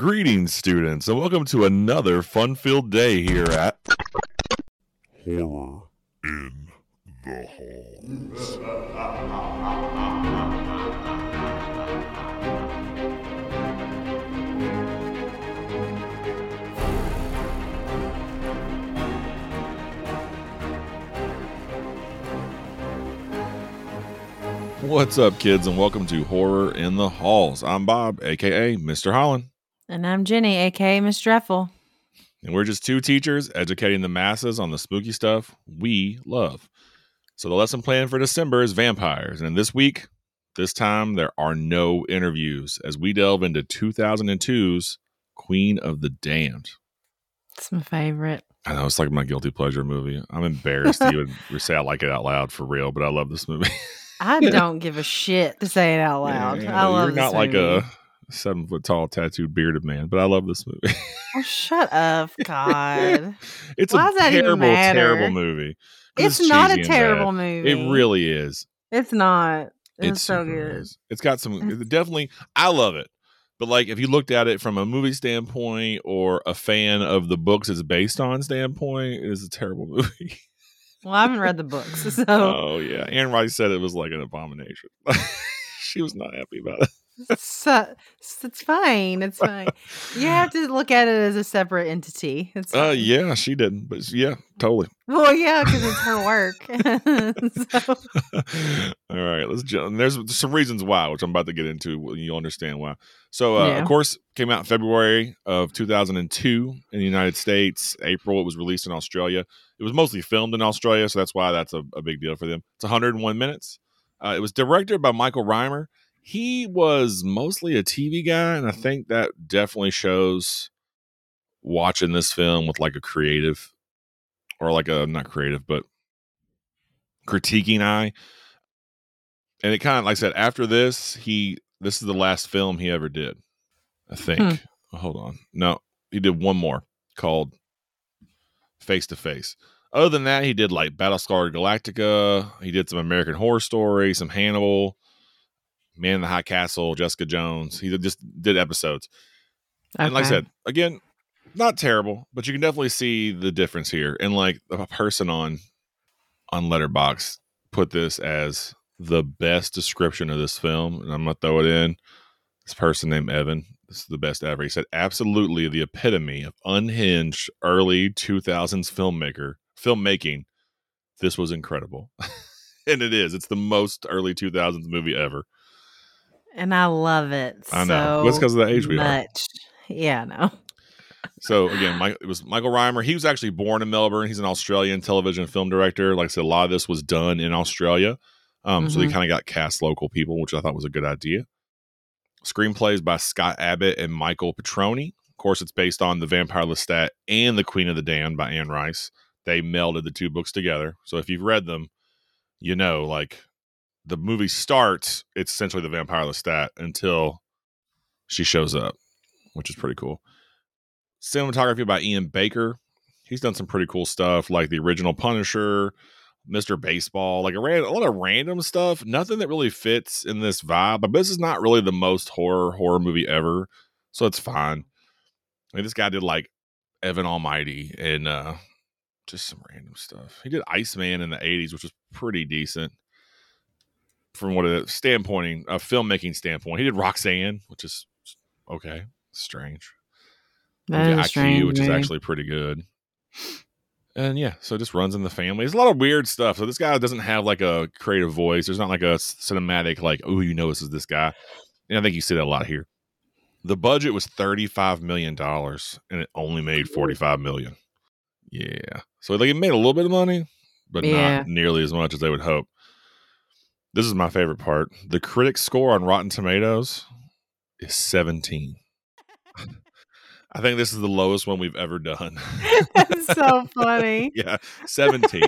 Greetings, students, and welcome to another fun filled day here at Horror in the halls. What's up, kids, and welcome to Horror in the Halls. I'm Bob, aka Mr. Holland, And I'm Jenny, aka Miss Dreadful. and we're just two teachers educating the masses on the spooky stuff we love. So, the lesson plan for December is vampires, and this week, this time, there are no interviews as we delve into 2002's Queen of the Damned. It's my favorite. I know it's like my guilty pleasure movie. I'm embarrassed to even say I like it out loud for real, but I love this movie. I don't give a shit to say it out loud. Yeah, I love You're not this like a seven foot tall tattooed bearded man, but I love this movie. Oh, shut up, God. it's Why a does that even terrible, terrible movie. 'Cause it's not a terrible movie. It really is. It's not. It's, It's so good. is. It's got some it definitely. I love it, but like if you looked at it from a movie standpoint or a fan of the books it's based on standpoint, it is a terrible movie. Well, I haven't read the books, so oh yeah, Anne Rice said it was like an abomination. she was not happy about it. So, it's fine. It's fine. You have to look at it as a separate entity. It's Uh, yeah, she didn't, but yeah, totally. Well, yeah, because it's her work. so, All right, let's jump. There's some reasons why, which I'm about to get into. You'll understand why. So, uh, Yeah. of course, came out in February of 2002 in the United States. April, it was released in Australia. It was mostly filmed in Australia, so that's why that's a, a big deal for them. It's 101 minutes. Uh, it was directed by Michael Rymer. He was mostly a TV guy, and I think that definitely shows watching this film with like a creative or like a not creative, but critiquing eye. And it kind of like I said, after this, he this is the last film he ever did. I think. Hmm. Hold on. No, he did one more called Face to Face. Other than that, he did like Battlestar Galactica. He did some American Horror Story, some Hannibal, Man in the High Castle, Jessica Jones. He just did episodes. And like I said, again, not terrible, but you can definitely see the difference here. And like a person on on Letterboxd put this as the best description of this film, and I'm gonna throw it in. This person named Evan. This is the best ever. He said, absolutely the epitome of unhinged early 2000s filmmaker filmmaking. This was incredible. and it is. It's the most early 2000s movie ever. And I love it. I know. So because of the age we are. Yeah, no. So again, Mike, it was Michael Rymer. He was actually born in Melbourne. He's an Australian television film director. Like I said, a lot of this was done in Australia. Um, So they kind of got cast local people, which I thought was a good idea. Screenplays by Scott Abbott and Michael Petroni. Of course, it's based on The Vampire Lestat and The Queen of the Damned by Anne Rice. They melded the two books together. So if you've read them, you know, like the movie starts, it's essentially The Vampire Lestat until she shows up, which is pretty cool cinematography by Ian Baker. He's done some pretty cool stuff, like the original Punisher, Mr. Baseball, like a, ran- a lot of random stuff. Nothing that really fits in this vibe. But this is not really the most horror horror movie ever, so it's fine. I mean, this guy did like Evan Almighty and uh just some random stuff. He did Iceman in the '80s, which was pretty decent from what a standpoint, a filmmaking standpoint. He did Roxanne, which is okay, strange. That Movie is a IQ, strange which is actually pretty good. And yeah, so it just runs in the family. There's a lot of weird stuff. So this guy doesn't have like a creative voice. There's not like a cinematic like, oh, you know this is this guy. And I think you see that a lot here. The budget was $35 million and it only made 45 million. Yeah. So like it made a little bit of money, but Yeah. not nearly as much as they would hope. This is my favorite part. The critic score on Rotten Tomatoes is 17. I think this is the lowest one we've ever done. That's so funny. yeah, 17.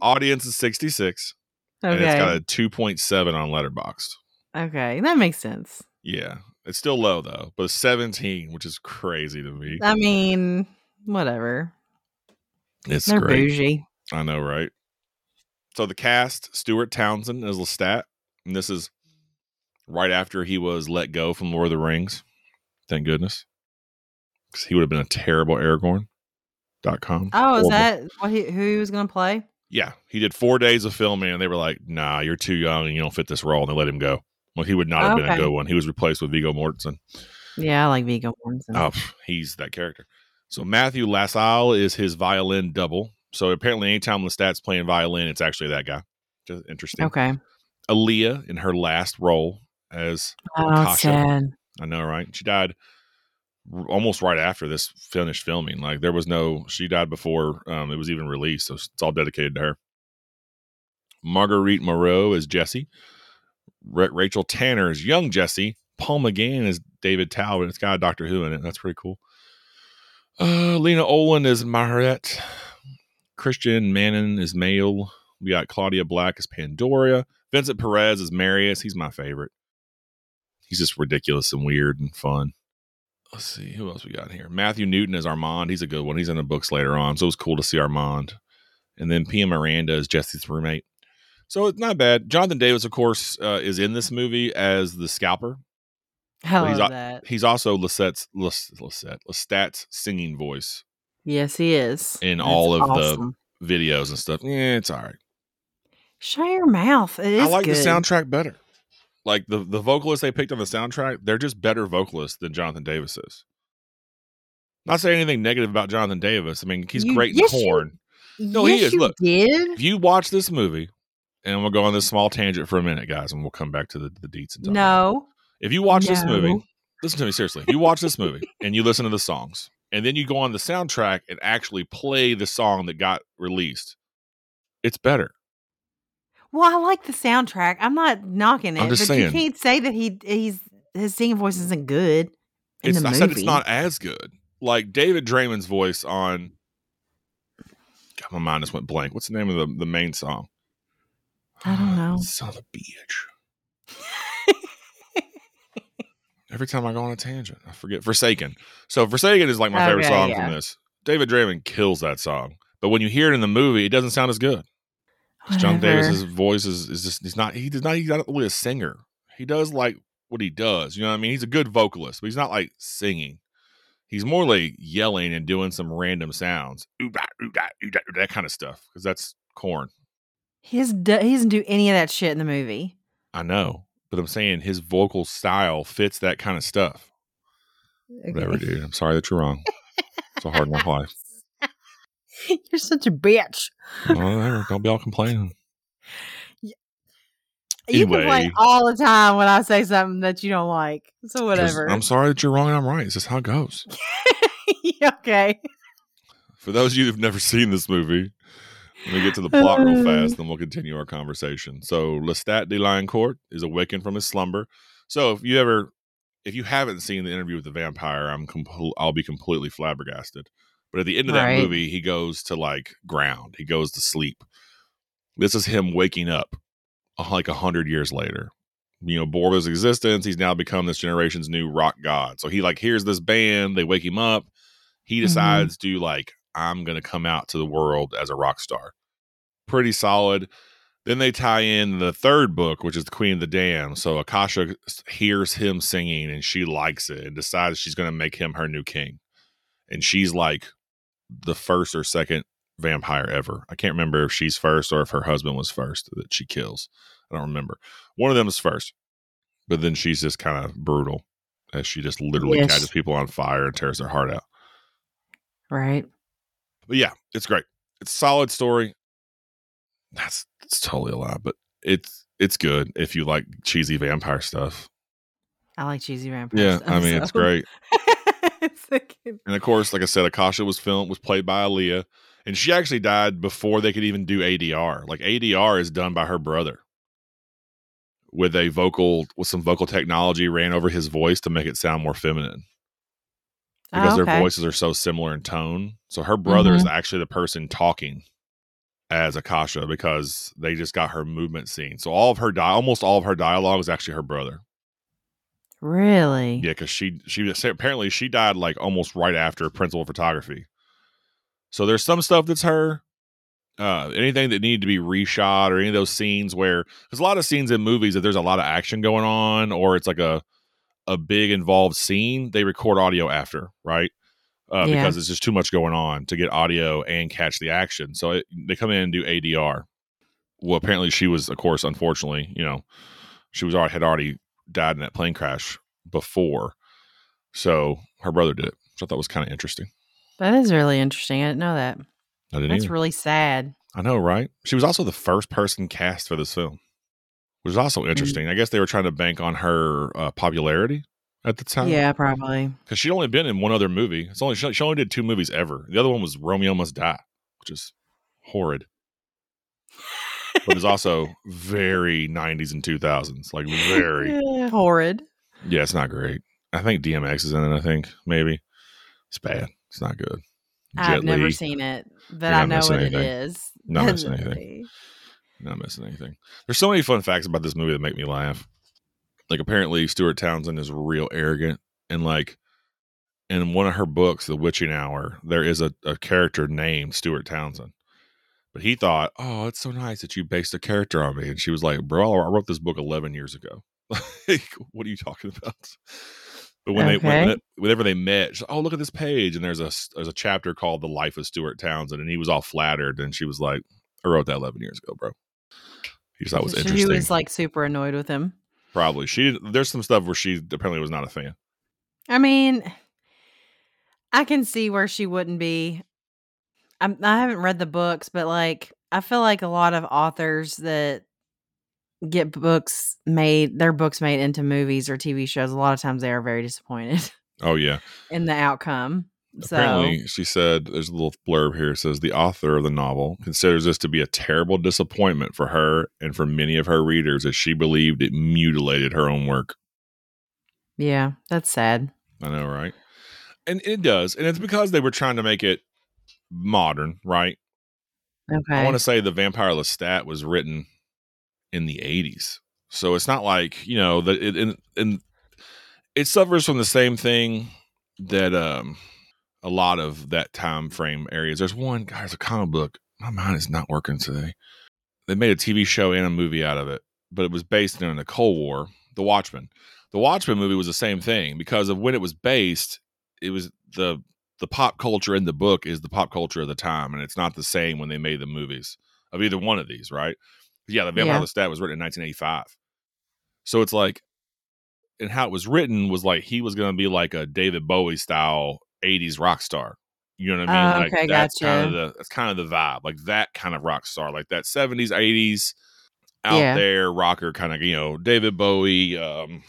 Audience is 66. And it's got a 2.7 on Letterboxd. Okay. That makes sense. Yeah. It's still low though, but 17, which is crazy to me. I mean, whatever. It's They're great. bougie. I know, right? So the cast, Stuart Townsend as Lestat, and this is right after he was let go from Lord of the Rings. Thank goodness. Because he would have been a terrible Aragorn. Dot com. Oh, is Horrible. that what he, who he was going to play? Yeah, he did four days of filming, and they were like, "Nah, you're too young, and you don't fit this role," and they let him go. Well, he would not have been a Okay. good one. He was replaced with Viggo Mortensen. Yeah, I like Viggo Mortensen. Oh, pff, he's that character. So Matthew Lasalle is his violin double. So apparently, anytime Lestat's playing violin, it's actually that guy. Just interesting. okay. Aaliyah in her last role as Oh, sad. I know, right? She died r- almost right after this finished filming. Like there was no, she died before um, it was even released, so it's all dedicated to her. Marguerite Moreau is Jesse. Ra- Rachel Tanner is young Jesse. Paul McGann is David Talbot. It's got a Doctor Who in it. That's pretty cool. Uh, Lena Olin is Maharet. Christian Manon is Mael. We got Claudia Black as Pandora. Vincent Perez is Marius. He's my favorite. He's just ridiculous and weird and fun. Let's see who else we got here. Matthew Newton is Armand. He's a good one. He's in the books later on, so it was cool to see Armand. And then Pia Miranda is Jesse's roommate. So it's not bad. Jonathan Davis, of course, uh, is in this movie as the scalper. I he's that. He's also Lestat's Les- Lestat, Lestat's singing voice Yes, he is. in That's all of awesome. the videos and stuff. Yeah, it's all right. Shut your mouth. It is I like good. the soundtrack better. Like the the vocalists they picked on the soundtrack, they're just better vocalists than Jonathan Davis is. Not saying anything negative about Jonathan Davis. I mean, he's You- great in yes, you- Korn. No, he is. Look, did. If you watch this movie, and we'll go on this small tangent for a minute, guys, and we'll come back to the, the deets and talk about it. No. If you watch this movie, listen to me seriously. If you watch this movie and you listen to the songs, and then you go on the soundtrack and actually play the song that got released, it's better. Well, I like the soundtrack. I'm not knocking it, I'm just but you can't say that he he's his singing voice isn't good in It's, the I movie. said it's not as good. Like David Draiman's voice on. God, my mind just went blank. What's the name of the, the main song? I don't ah, know. Son of a bitch. Every time I go on a tangent, I forget Forsaken. So Forsaken is like my favorite Okay, song yeah. from this. David Draiman kills that song. But when you hear it in the movie, it doesn't sound as good. John Davis's voice is, is just he's not he does not he's not really a singer. He does like what he does. You know what I mean? He's a good vocalist, but he's not like singing. He's more like yelling and doing some random sounds. That kind of stuff. Because that's Korn. He, has do, he doesn't do any of that shit in the movie. I know. But I'm saying his vocal style fits that kind of stuff. Whatever, dude. I'm sorry that you're wrong. It's a hard enough life. You're such a bitch. Well. Don't be all complaining. You Anyway. complain all the time when I say something that you don't like. So whatever. I'm sorry that you're wrong and I'm right. It's just how it goes. okay. For those of you who've never seen this movie, let me get to the plot real fast, then we'll continue our conversation. So Lestat de Lioncourt is awakened from his slumber. So if you ever, if you haven't seen the interview with the vampire, I'm compl- I'll be completely flabbergasted. But at the end of that Right. movie, he goes to like ground. He goes to sleep. This is him waking up, uh, like a hundred years later. You know, his existence, he's now become this generation's new rock god. So he like hears this band, they wake him up. He Mhm. decides to like, I'm gonna come out to the world as a rock star. Pretty solid. Then they tie in the third book, which is the Queen of the Damned. So Akasha hears him singing and she likes it and decides she's gonna make him her new king. And she's like the first or second vampire ever. I can't remember if she's first or if her husband was first that she kills. I don't remember. One of them is first, but then she's just kind of brutal as she just literally Yes. catches people on fire and tears their heart out. Right. But yeah, it's great. It's a solid story. That's it's totally a lie, but it's it's good if you like cheesy vampire stuff. I like cheesy vampire. Yeah, stuff, I mean it's great. it's And of course, like I said, Akasha was filmed was played by Aaliyah, and she actually died before they could even do ADR. Like ADR is done by her brother with a vocal with some vocal technology ran over his voice to make it sound more feminine because Oh, their voices are so similar in tone. So her brother is Mhm. actually the person talking as Akasha because they just got her movement scene. So all of her di- almost all of her dialogue is actually her brother. Really? Yeah, because she she apparently she died like almost right after principal photography. So there's some stuff that's her. Uh, anything that needed to be reshot or any of those scenes where there's a lot of scenes in movies that there's a lot of action going on or it's like a a big involved scene, they record audio after, right? Uh, Yeah. Because it's just too much going on to get audio and catch the action. So it, they come in and do ADR. Well, apparently she was, of course, unfortunately, you know, she was already had already died in that plane crash before. So her brother did it, which I thought was kind of interesting. That is really interesting. I didn't know that. I didn't That's either. really sad. I know, right? She was also the first person cast for this film, which is also Mm. interesting. I guess they were trying to bank on her uh, popularity at the time. Yeah, probably. because she'd only been in one other movie. It's only she, she only did two movies ever. The other one was Romeo Must Die, which is horrid, but it's also very '90s and 2000s, like very. Yeah, horrid. Yeah, it's not great. I think DMX is in it. I think maybe it's bad. It's not good. I've never seen it, but I know what it anything. is. Not missing anything. Not missing anything. There's so many fun facts about this movie that make me laugh. Like apparently Stuart Townsend is real arrogant and like in one of her books, The Witching Hour, there is a, a character named Stuart Townsend. But he thought, Oh, it's so nice that you based a character on me. And she was like, Bro, I wrote this book eleven years ago. like, what are you talking about? But when they when, whenever they met, she's like, oh look at this page, and there's a there's a chapter called "The Life of Stuart Townsend," and he was all flattered, and she was like, "I wrote that 11 years ago, bro." He just thought was So interesting. She was like super annoyed with him. Probably she. There's some stuff where she apparently was not a fan. I mean, I can see where she wouldn't be. I'm, I haven't read the books, but like, I feel like a lot of authors that get books made, their books made into movies or TV shows, a lot of times they are very disappointed Oh yeah. in the outcome. So, Apparently, she said there's a little blurb here. It says the author of the novel considers this to be a terrible disappointment for her and for many of her readers, as she believed it mutilated her own work. yeah, that's sad. I know, right? And it does, and it's because they were trying to make it modern, right? Okay. I want to say the Vampire Lestat was written in the 80s. So it's not like, you know, that it and, and it suffers from the same thing that um a lot of that time frame areas. There's one guy, there's a comic book. My mind is not working today. They made a TV show and a movie out of it, but it was based in the Cold War, The Watchmen. The Watchmen movie was the same thing because of when it was based, it was the the pop culture in the book is the pop culture of the time, and it's not the same when they made the movies of either one of these, right? Yeah, the Vampire Yeah. Lestat was written in 1985, so it's like, and how it was written was like he was going to be like a David Bowie style 80s rock star. You know what I mean? Oh, like okay, that's kind of gotcha. the that's kind of the vibe, like that kind of rock star, like that 70s, 80s out Yeah. there rocker kind of, you know, David Bowie, um,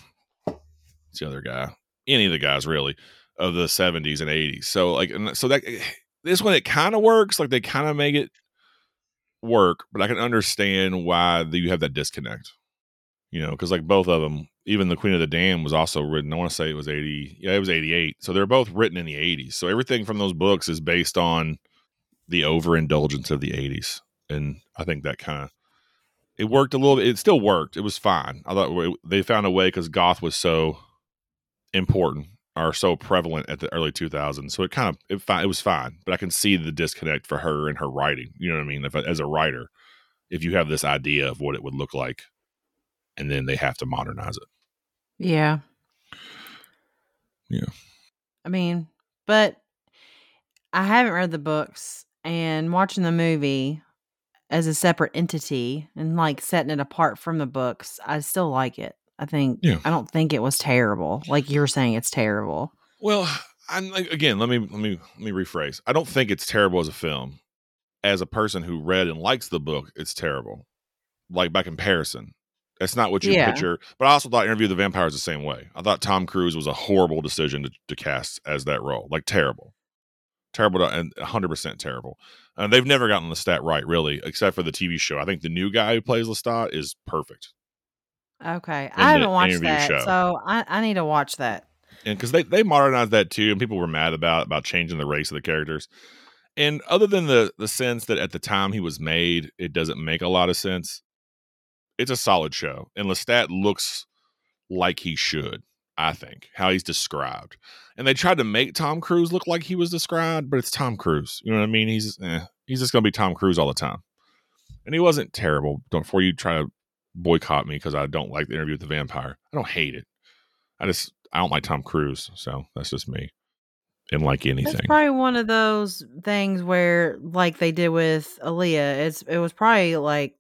what's the other guy? Any of the guys really of the 70s and 80s. So like, and so that this one it kind of works. Like they kind of make it work, but I can understand why you have that disconnect. You know, because like both of them, even the Queen of the Damned was also written. I want to say it was 80. Yeah, it was 88. So they're both written in the 80s. So everything from those books is based on the overindulgence of the 80s, and I think that kind of it worked a little bit. It still worked. It was fine. I thought they found a way because goth was so important or so prevalent at the early 2000s. So it kind of it, fi- it was fine, but I can see the disconnect for her and her writing. You know what I mean? If as a writer, if you have this idea of what it would look like, and then they have to modernize it. Yeah. Yeah. I mean, but I haven't read the books and watching the movie as a separate entity and like setting it apart from the books, I still like it. I think Yeah. I don't think it was terrible. Like you're saying it's terrible. Well, I'm like again. Let me let me let me rephrase. I don't think it's terrible as a film. As a person who read and likes the book, it's terrible. Like by comparison, that's not what you Yeah. picture. But I also thought Interview the Vampire is the same way. I thought Tom Cruise was a horrible decision to, to cast as that role. Like terrible, terrible, to, and 100 percent terrible. And they've never gotten Lestat right, really, except for the TV show. I think the new guy who plays Lestat is perfect. Okay. I haven't watched that. show. So I, I need to watch that. and because they they modernized that too, and people were mad about about changing the race of the characters. And other than the the sense that at the time he was made, it doesn't make a lot of sense. It's a solid show, and Lestat looks like he should. I think how he's described, and they tried to make Tom Cruise look like he was described, but it's Tom Cruise. You know what I mean? He's eh, he's just gonna be Tom Cruise all the time, and he wasn't terrible. Don't before you try to boycott me because I don't like the interview with the vampire. I don't hate it. I just I don't like Tom Cruise, so that's just me. Didn't like anything. It's probably one of those things where, like they did with Aaliyah, it's it was probably like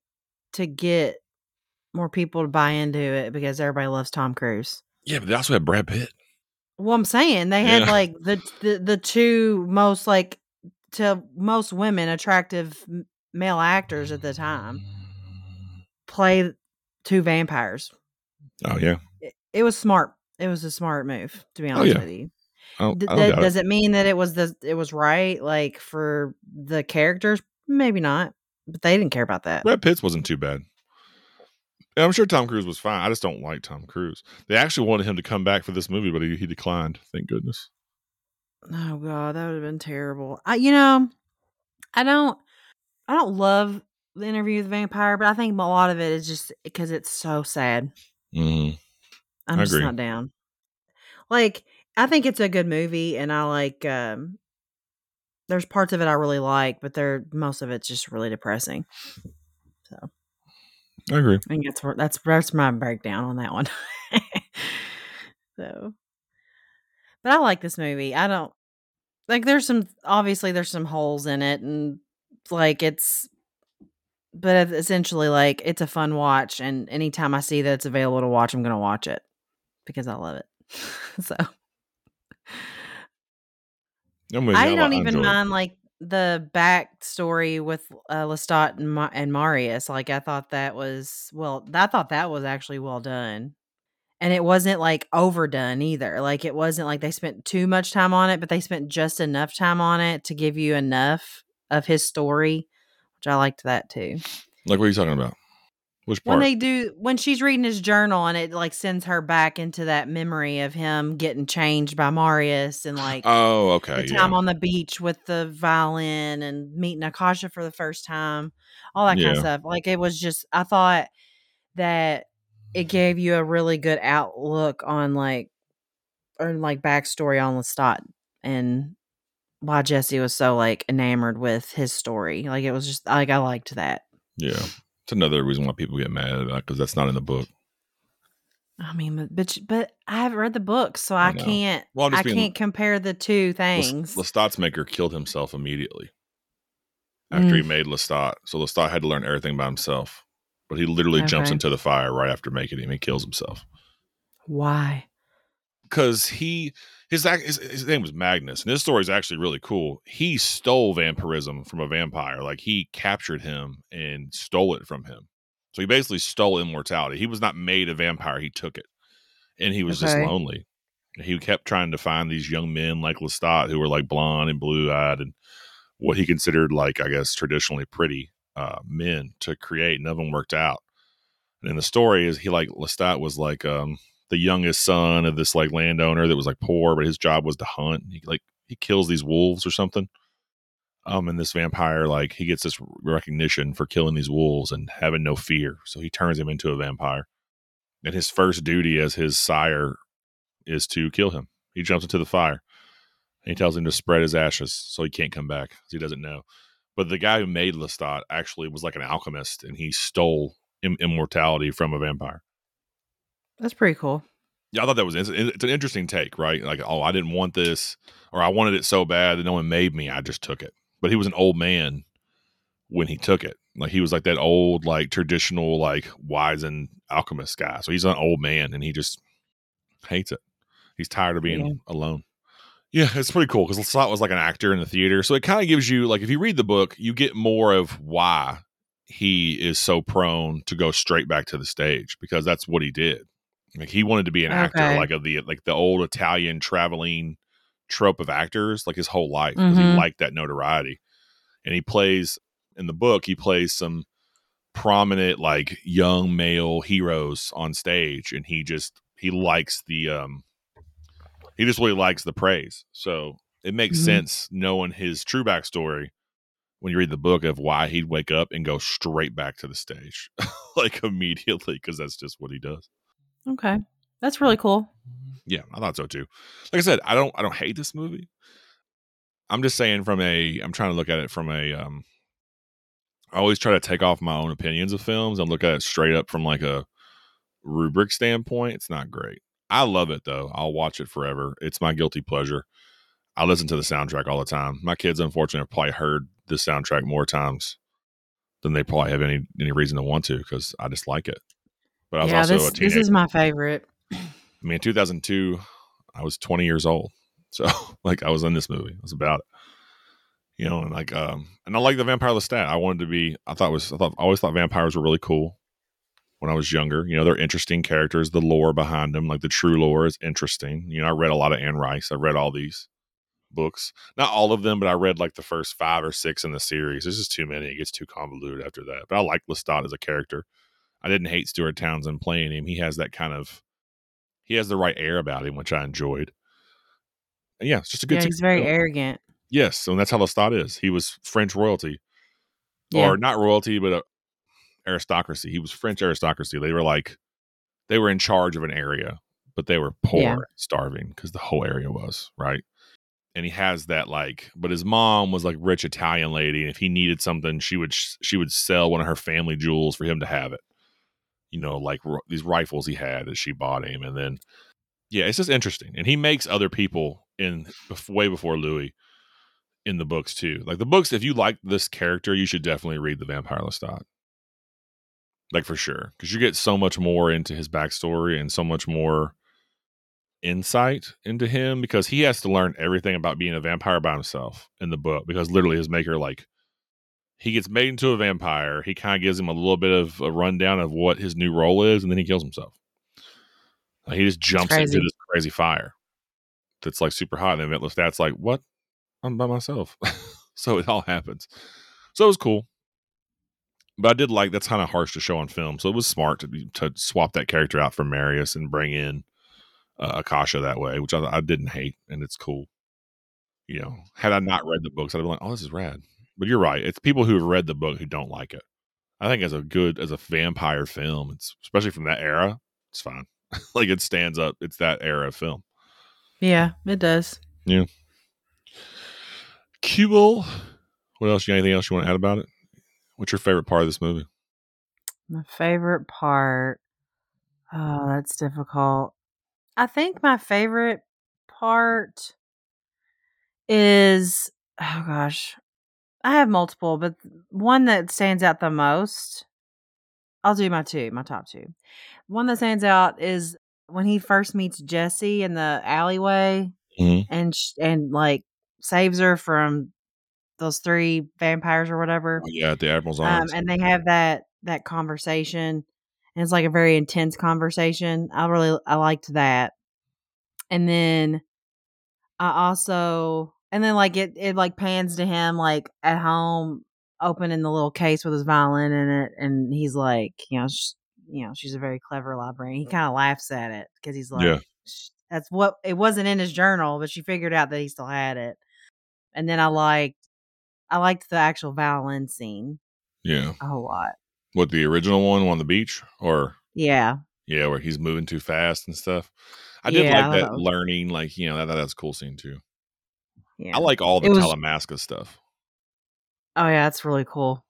to get more people to buy into it because everybody loves Tom Cruise. yeah, but they also had Brad Pitt. Well, I'm saying they had Yeah. like the, the the two most like to most women attractive male actors at the time mm. play two vampires. Oh yeah. It, it was smart. It was a smart move, to be Oh, honest yeah. with you. Don't, D- I don't d- doubt it. does it mean that it was the it was right like for the characters? Maybe not, but they didn't care about that. Brad Pitt's wasn't too bad. Yeah, I'm sure Tom Cruise was fine. I just don't like Tom Cruise. They actually wanted him to come back for this movie, but he, he declined. Thank goodness. Oh god, that would have been terrible. I you know, I don't I don't love the interview with the vampire, but I think a lot of it is just because it's so sad. Mm-hmm. I'm I just agree. not down. Like, I think it's a good movie and I like um there's parts of it I really like, but there most of it's just really depressing. So I agree. I think that's where that's that's my breakdown on that one. so but I like this movie. I don't like there's some obviously there's some holes in it and like it's but essentially like it's a fun watch and anytime I see that it's available to watch I'm going to watch it because I love it. so I'm with you. I don't even enjoy it. mind like the backstory with uh, Lestat and, Ma- and Marius. Like I thought that was well, I thought that was actually well done, and it wasn't like overdone either. Like it wasn't like they spent too much time on it, but they spent just enough time on it to give you enough of his story, which I liked that too. Like, what are you talking about? Which When they do when she's reading his journal and it like sends her back into that memory of him getting changed by Marius and like oh, okay. the Yeah. time on the beach with the violin and meeting Akasha for the first time, all that kind of stuff. Like it was just, I thought that it gave you a really good outlook on like, or like backstory on Lestat and why Jesse was so like enamored with his story. Like it was just like I liked that. yeah. It's another reason why people get mad because that's not in the book. I mean, but but, but I haven't read the book, so I I, can't. Well, I being- can't compare the two things. Lestat's maker killed himself immediately after he Mm. made Lestat. So Lestat had to learn everything by himself. But he literally jumps into the fire right after making him. He kills himself. Why? because he his, his his name was Magnus, and this story is actually really cool. He stole vampirism from a vampire, like he captured him and stole it from him. So he basically stole immortality. He was not made a vampire; he took it, and he was just lonely. He kept trying to find these young men like Lestat who were like blonde and blue eyed and what he considered like I guess traditionally pretty uh, men to create. None of them worked out. And in the story is he like Lestat was like um the youngest son of this like landowner that was like poor, but his job was to hunt. He like he kills these wolves or something. Um, and this vampire like he gets this recognition for killing these wolves and having no fear, so he turns him into a vampire. And his first duty as his sire is to kill him. He jumps into the fire. And he tells him to spread his ashes so he can't come back 'cause he doesn't know. But the guy who made Lestat actually was like an alchemist, and he stole Im- immortality from a vampire. That's pretty cool. Yeah, I thought that was it's, it's an interesting take, right? Like, oh, I didn't want this, or I wanted it so bad that no one made me. I just took it. But he was an old man when he took it. Like he was like that old, like traditional, like wise and alchemist guy. So he's an old man, and he just hates it. He's tired of being Yeah. alone. Yeah, it's pretty cool because Slot was like an actor in the theater, so it kind of gives you like if you read the book, you get more of why he is so prone to go straight back to the stage because that's what he did. Like he wanted to be an actor, Okay. like of the like the old Italian traveling trope of actors, like his whole life because Mhm. he liked that notoriety. And he plays in the book, he plays some prominent like young male heroes on stage, and he just he likes the um he just really likes the praise. So it makes Mhm. sense knowing his true backstory when you read the book of why he'd wake up and go straight back to the stage like immediately because that's just what he does. Okay. That's really cool. Yeah, I thought so too. Like I said, I don't I don't hate this movie. I'm just saying from a I'm trying to look at it from a um I always try to take off my own opinions of films and look at it straight up from like a rubric standpoint. It's not great. I love it though. I'll watch it forever. It's my guilty pleasure. I listen to the soundtrack all the time. My kids, unfortunately, have probably heard the soundtrack more times than they probably have any any reason to want to because I just like it. But I was yeah, also this a teenager. this is my favorite. I mean, in 2002, I was 20 years old. So, like, I was in this movie. It was about it. You know, and like, um, and I like the Vampire Lestat. I wanted to be, I thought was, I thought, I always thought vampires were really cool when I was younger. You know, they're interesting characters. The lore behind them, like the true lore, is interesting. You know, I read a lot of Anne Rice. I read all these books, not all of them, but I read like the first five or six in the series. There's just too many. It gets too convoluted after that. But I like Lestat as a character. I didn't hate Stuart Townsend playing him. He has that kind of, he has the right air about him, which I enjoyed. And yeah, it's just a good. Yeah, he's very arrogant. Yes, and that's how Lestat is. He was French royalty, Yeah. or not royalty, but a aristocracy. He was French aristocracy. They were like, they were in charge of an area, but they were poor, Yeah. starving because the whole area was right. And he has that like, but his mom was like rich Italian lady, and if he needed something, she would she would sell one of her family jewels for him to have it. You know, like r- these rifles he had that she bought him, and then yeah, it's just interesting. And he makes other people in way before Louis in the books too. Like the books, if you like this character, you should definitely read the Vampire Lestat. Like for sure, because you get so much more into his backstory and so much more insight into him because he has to learn everything about being a vampire by himself in the book because literally his maker like he gets made into a vampire. He kind of gives him a little bit of a rundown of what his new role is and then he kills himself. Like, he just jumps into this crazy fire that's like super hot and then Lestat's like what? I'm by myself. So it all happens. So it was cool. But i did like that's kind of harsh to show on film so it was smart to, to swap that character out for marius and bring in uh, Akasha that way, which I, I didn't hate, and it's cool. You know, had I not read the books, I'd be like, "Oh, this is rad." But you're right; it's people who have read the book who don't like it. I think as a good as a vampire film, it's especially from that era, it's fine. like it stands up. It's that era of film. Yeah, it does. Cool. What else? You got anything else you want to add about it? What's your favorite part of this movie? My favorite part. Oh, that's difficult. I think my favorite part is oh gosh. I have multiple, but one that stands out the most. I'll do my two, my top two. One that stands out is when he first meets Jesse in the alleyway Mhm. and sh- and like saves her from those three vampires or whatever. Yeah, the Admiral's um, and they have that that conversation and it's like a very intense conversation i really i liked that and then i also and then like it it like pans to him like at home opening the little case with his violin in it and he's like you know sh- you know she's a very clever librarian he kind of laughs at it because he's like Yeah. That's what it wasn't in his journal but she figured out that he still had it and then i liked i liked the actual violin scene yeah. a whole lot What the original one on the beach, or yeah yeah, where he's moving too fast and stuff. I did Yeah, like that that learning, like you know, that, that's a cool scene too. Yeah. I like all the was- Talamasca stuff. oh yeah, that's really cool.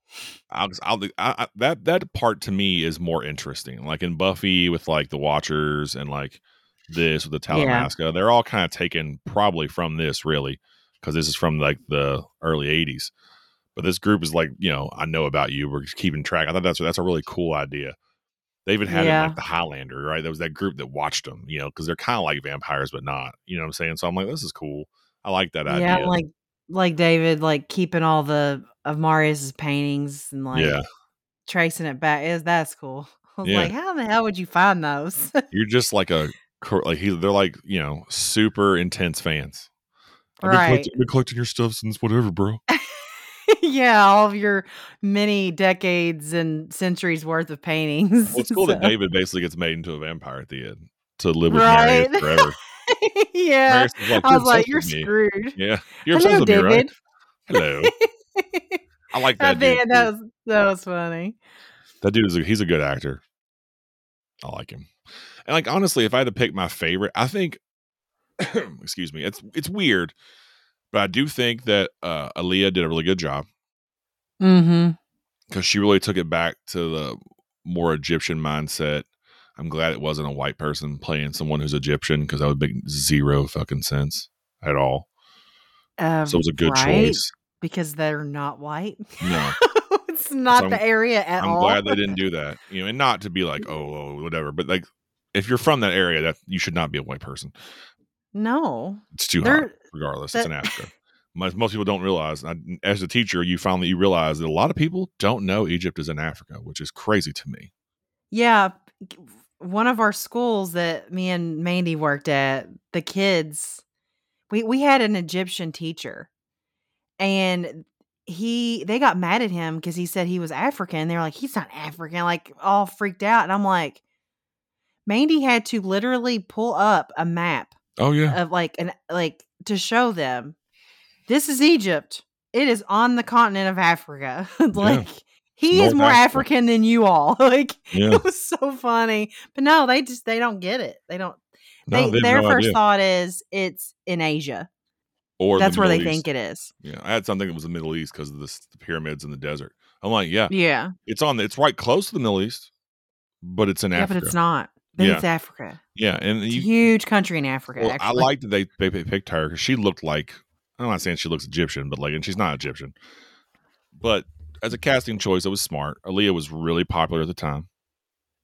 I'll, I'll I, I, that that part to me is more interesting. Like in Buffy with like the Watchers and like this with the Yeah. They're all kind of taken probably from this really because this is from like the early '80s. But this group is like you know I know about you. We're keeping track. I thought that's that's a really cool idea. They even had it like the Highlander, right? There was that group that watched them, you know, because they're kind of like vampires, but not. You know what I'm saying? So I'm like, this is cool. I like that idea. Yeah, like like David, like keeping all the of Marius's paintings and like yeah, tracing it back. Is that's cool. I was Yeah. like, how the hell would you find those? you're just like a like he, they're like you know super intense fans. I've been, right. collecting, been collecting your stuff since whatever, bro. yeah, all of your many decades and centuries worth of paintings. Well, it's cool that David basically gets made into a vampire at the end to live with Right. Marius forever. yeah. Like, I was like, you're me." screwed. Yeah, you're Hello, me, right? David. Hello. I like I that dude. think that was that was funny. That dude is a, he's a good actor. I like him. And like honestly, if I had to pick my favorite, I think excuse me, it's it's weird, but I do think that uh Aaliyah did a really good job Mm-hmm. because she really took it back to the more Egyptian mindset. I'm glad it wasn't a white person playing someone who's Egyptian because that would make zero fucking sense at all. Um, So it was a good right? choice. because they're not white. No. it's not I'm- the area at all I'm glad they didn't do that. You know, and not to be like, oh, oh, whatever, but like if you're from that area, that you should not be a white person. No, It's too hot, They're- regardless. it's that- in Africa. Most, most people don't realize. I, as a teacher, you that you realize that a lot of people don't know Egypt is in Africa, which is crazy to me. Yeah, one of our schools that me and Mandy worked at, the kids, we we had an Egyptian teacher, and he they got mad at him because he said he was African. They're like, he's not African, like all freaked out, and I'm like, Mandy had to literally pull up a map Oh yeah, of like an like to show them this is Egypt. It is on the continent of Africa. like he is more Africa. African than you all. like yeah. it was so funny. But no, they just they don't get it. They don't No, they, they their no first idea. thought is it's in Asia. Or the That's where they Middle think it is. Yeah, I had something that was the Middle East because of this, the pyramids in the desert. I'm like, yeah, Yeah. it's on. It's right close to the Middle East, but it's in Yeah, Africa. but it's not. But Yeah. it's Africa. Yeah, and It's you, a huge country in Africa. Well, I actually. like that they they picked her because she looked like I'm not saying she looks Egyptian, but like, and she's not Egyptian. But as a casting choice, it was smart. Aaliyah was really popular at the time,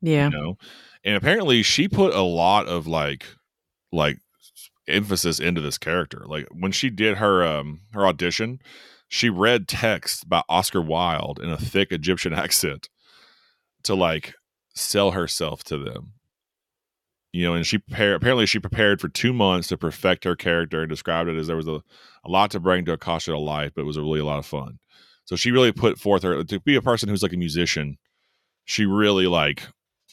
Yeah. you know, and apparently she put a lot of like like emphasis into this character. Like when she did her um her audition, she read text by Oscar Wilde in a thick Egyptian accent to like sell herself to them you know, and she prepare, apparently she prepared for two months to perfect her character and described it as there was a, a lot to bring to Akasha of life, but it was a really a lot of fun. So she really put forth her to be a person who's like a musician. She really like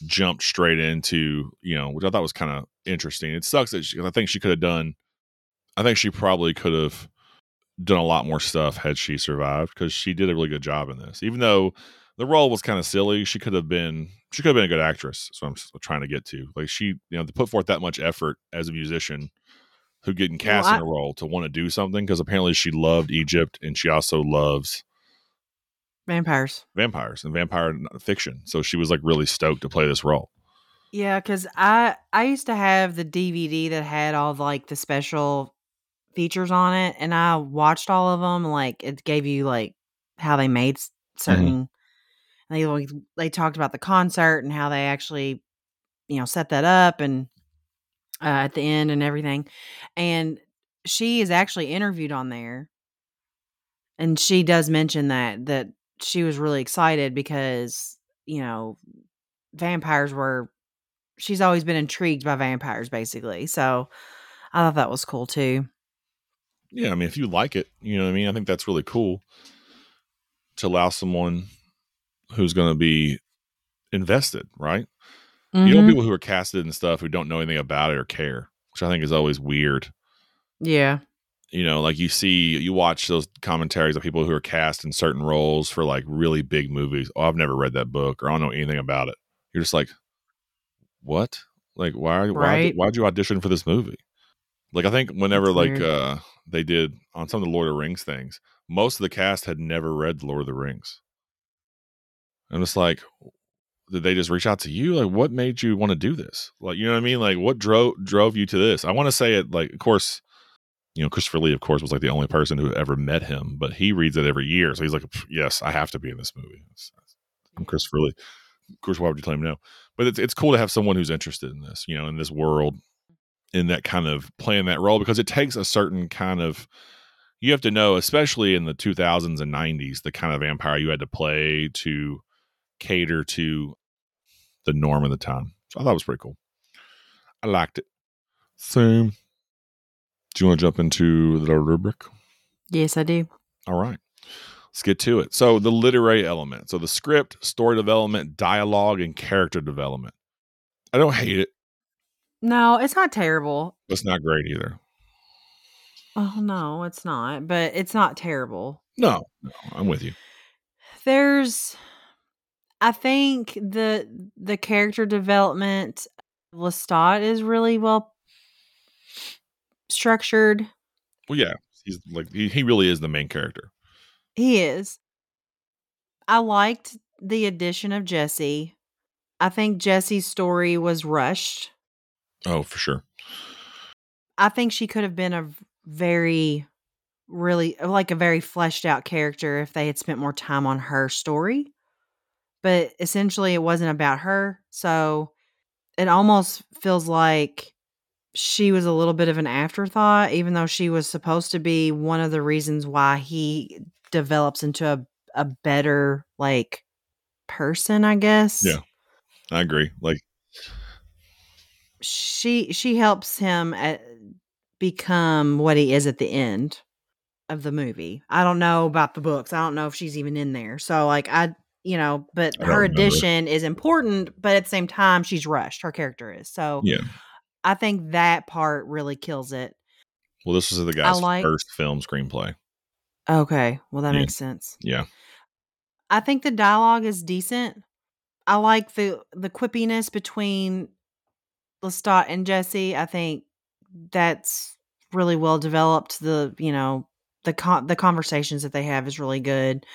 jumped straight into you know, which I thought was kind of interesting. It sucks that she, I think she could have done. I think she probably could have done a lot more stuff had she survived because she did a really good job in this. Even though the role was kind of silly, she could have been she could have been a good actress. So I'm trying to get to like she you know to put forth that much effort as a musician who getting cast Well, in a role to want to do something because apparently she loved Egypt and she also loves Vampires. vampires and vampire fiction. So she was like really stoked to play this role. Yeah, because I I used to have the DVD that had all the, like the special features on it, and I watched all of them. Like it gave you like how they made s- certain. They like they talked about the concert and how they actually, you know, set that up and uh, at the end and everything. And she is actually interviewed on there, and she does mention that that she was really excited because you know vampires were she's always been intrigued by vampires basically so i thought that was cool too Yeah, I mean, if you like it, you know what I mean. I think that's really cool to allow someone who's going to be invested, right? You know, Mhm. people who are casted and stuff who don't know anything about it or care, which I think is always weird. yeah You know, like you see, you watch those commentaries of people who are cast in certain roles for like really big movies. Oh, I've never read that book or I don't know anything about it. You're just like, what? Like, why? Why? Right. Why'd you audition for this movie? Like, I think whenever That's like weird. uh they did on some of the Lord of the Rings things, most of the cast had never read Lord of the Rings. I'm just like, did they just reach out to you? Like, what made you want to do this? Like, you know what I mean? Like, what drove drove you to this? I want to say it like, of course, you know, Christopher Lee, of course, was like the only person who ever met him, but he reads it every year, so he's like, yes, I have to be in this movie. I'm Christopher Lee. Of course, why would you him no? But it's it's cool to have someone who's interested in this, you know, in this world, in that kind of playing that role because it takes a certain kind of you have to know, especially in the 2000s and 90s, the kind of vampire you had to play to cater to the norm of the time. So I thought it was pretty cool. I liked it. Same. Do you want to jump into the rubric? yes i do All right. Let's get to it. So the literary element. So the script, story development, dialogue, and character development. I don't hate it. no it's not terrible It's not great either. oh no it's not but it's not terrible No, no, I'm with you. there's i think the the character development of lestat is really well structured Well, yeah, he's like he, he really is the main character. He is. I liked the addition of Jesse. I think Jesse's story was rushed. Oh, for sure. I think she could have been a very, really, uh, like a very fleshed out character if they had spent more time on her story. But essentially, it wasn't about her. So it almost feels like she was a little bit of an afterthought, even though she was supposed to be one of the reasons why he develops into a, a better, like, person, I guess. Yeah. I agree. Like, she she helps him at, become what he is at the end of the movie. I don't know about the books. I don't know if she's even in there. So like I you know, but her addition is important, but at the same time she's rushed. Her character is. So yeah. I think that part really kills it. Well, this was the guy's like- first film screenplay. Okay. Well that Yeah. makes sense. Yeah. I think the dialogue is decent. I like the the quippiness between Lestat and Jesse. I think that's really well developed. The you know the con- the conversations that they have is really good.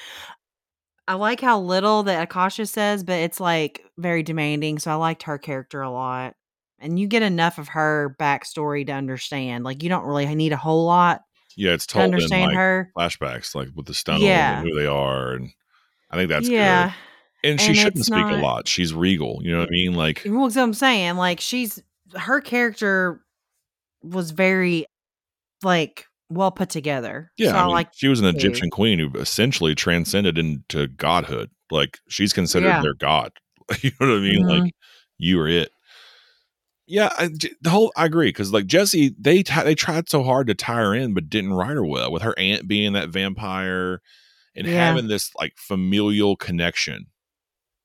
I like how little that Akasha says, but it's like very demanding. So I liked her character a lot, and you get enough of her backstory to understand. Like you don't really need a whole lot Yeah. It's to told in understand like her. flashbacks, like with the stun Yeah. and who they are. And I think that's yeah. good. And she And shouldn't it's speak a lot. She's regal. You know what I mean? Like, Well, I'm saying. Like she's her character was very like well put together. yeah. so I mean, like she was an too. Egyptian queen who essentially transcended into godhood. Like, she's considered Yeah. their god. you know what I mean? Like, mm-hmm. you are it. Yeah, I, the whole I agree because like Jesse, they t- they tried so hard to tie her in, but didn't write her well. With her aunt being that vampire, and Yeah. having this like familial connection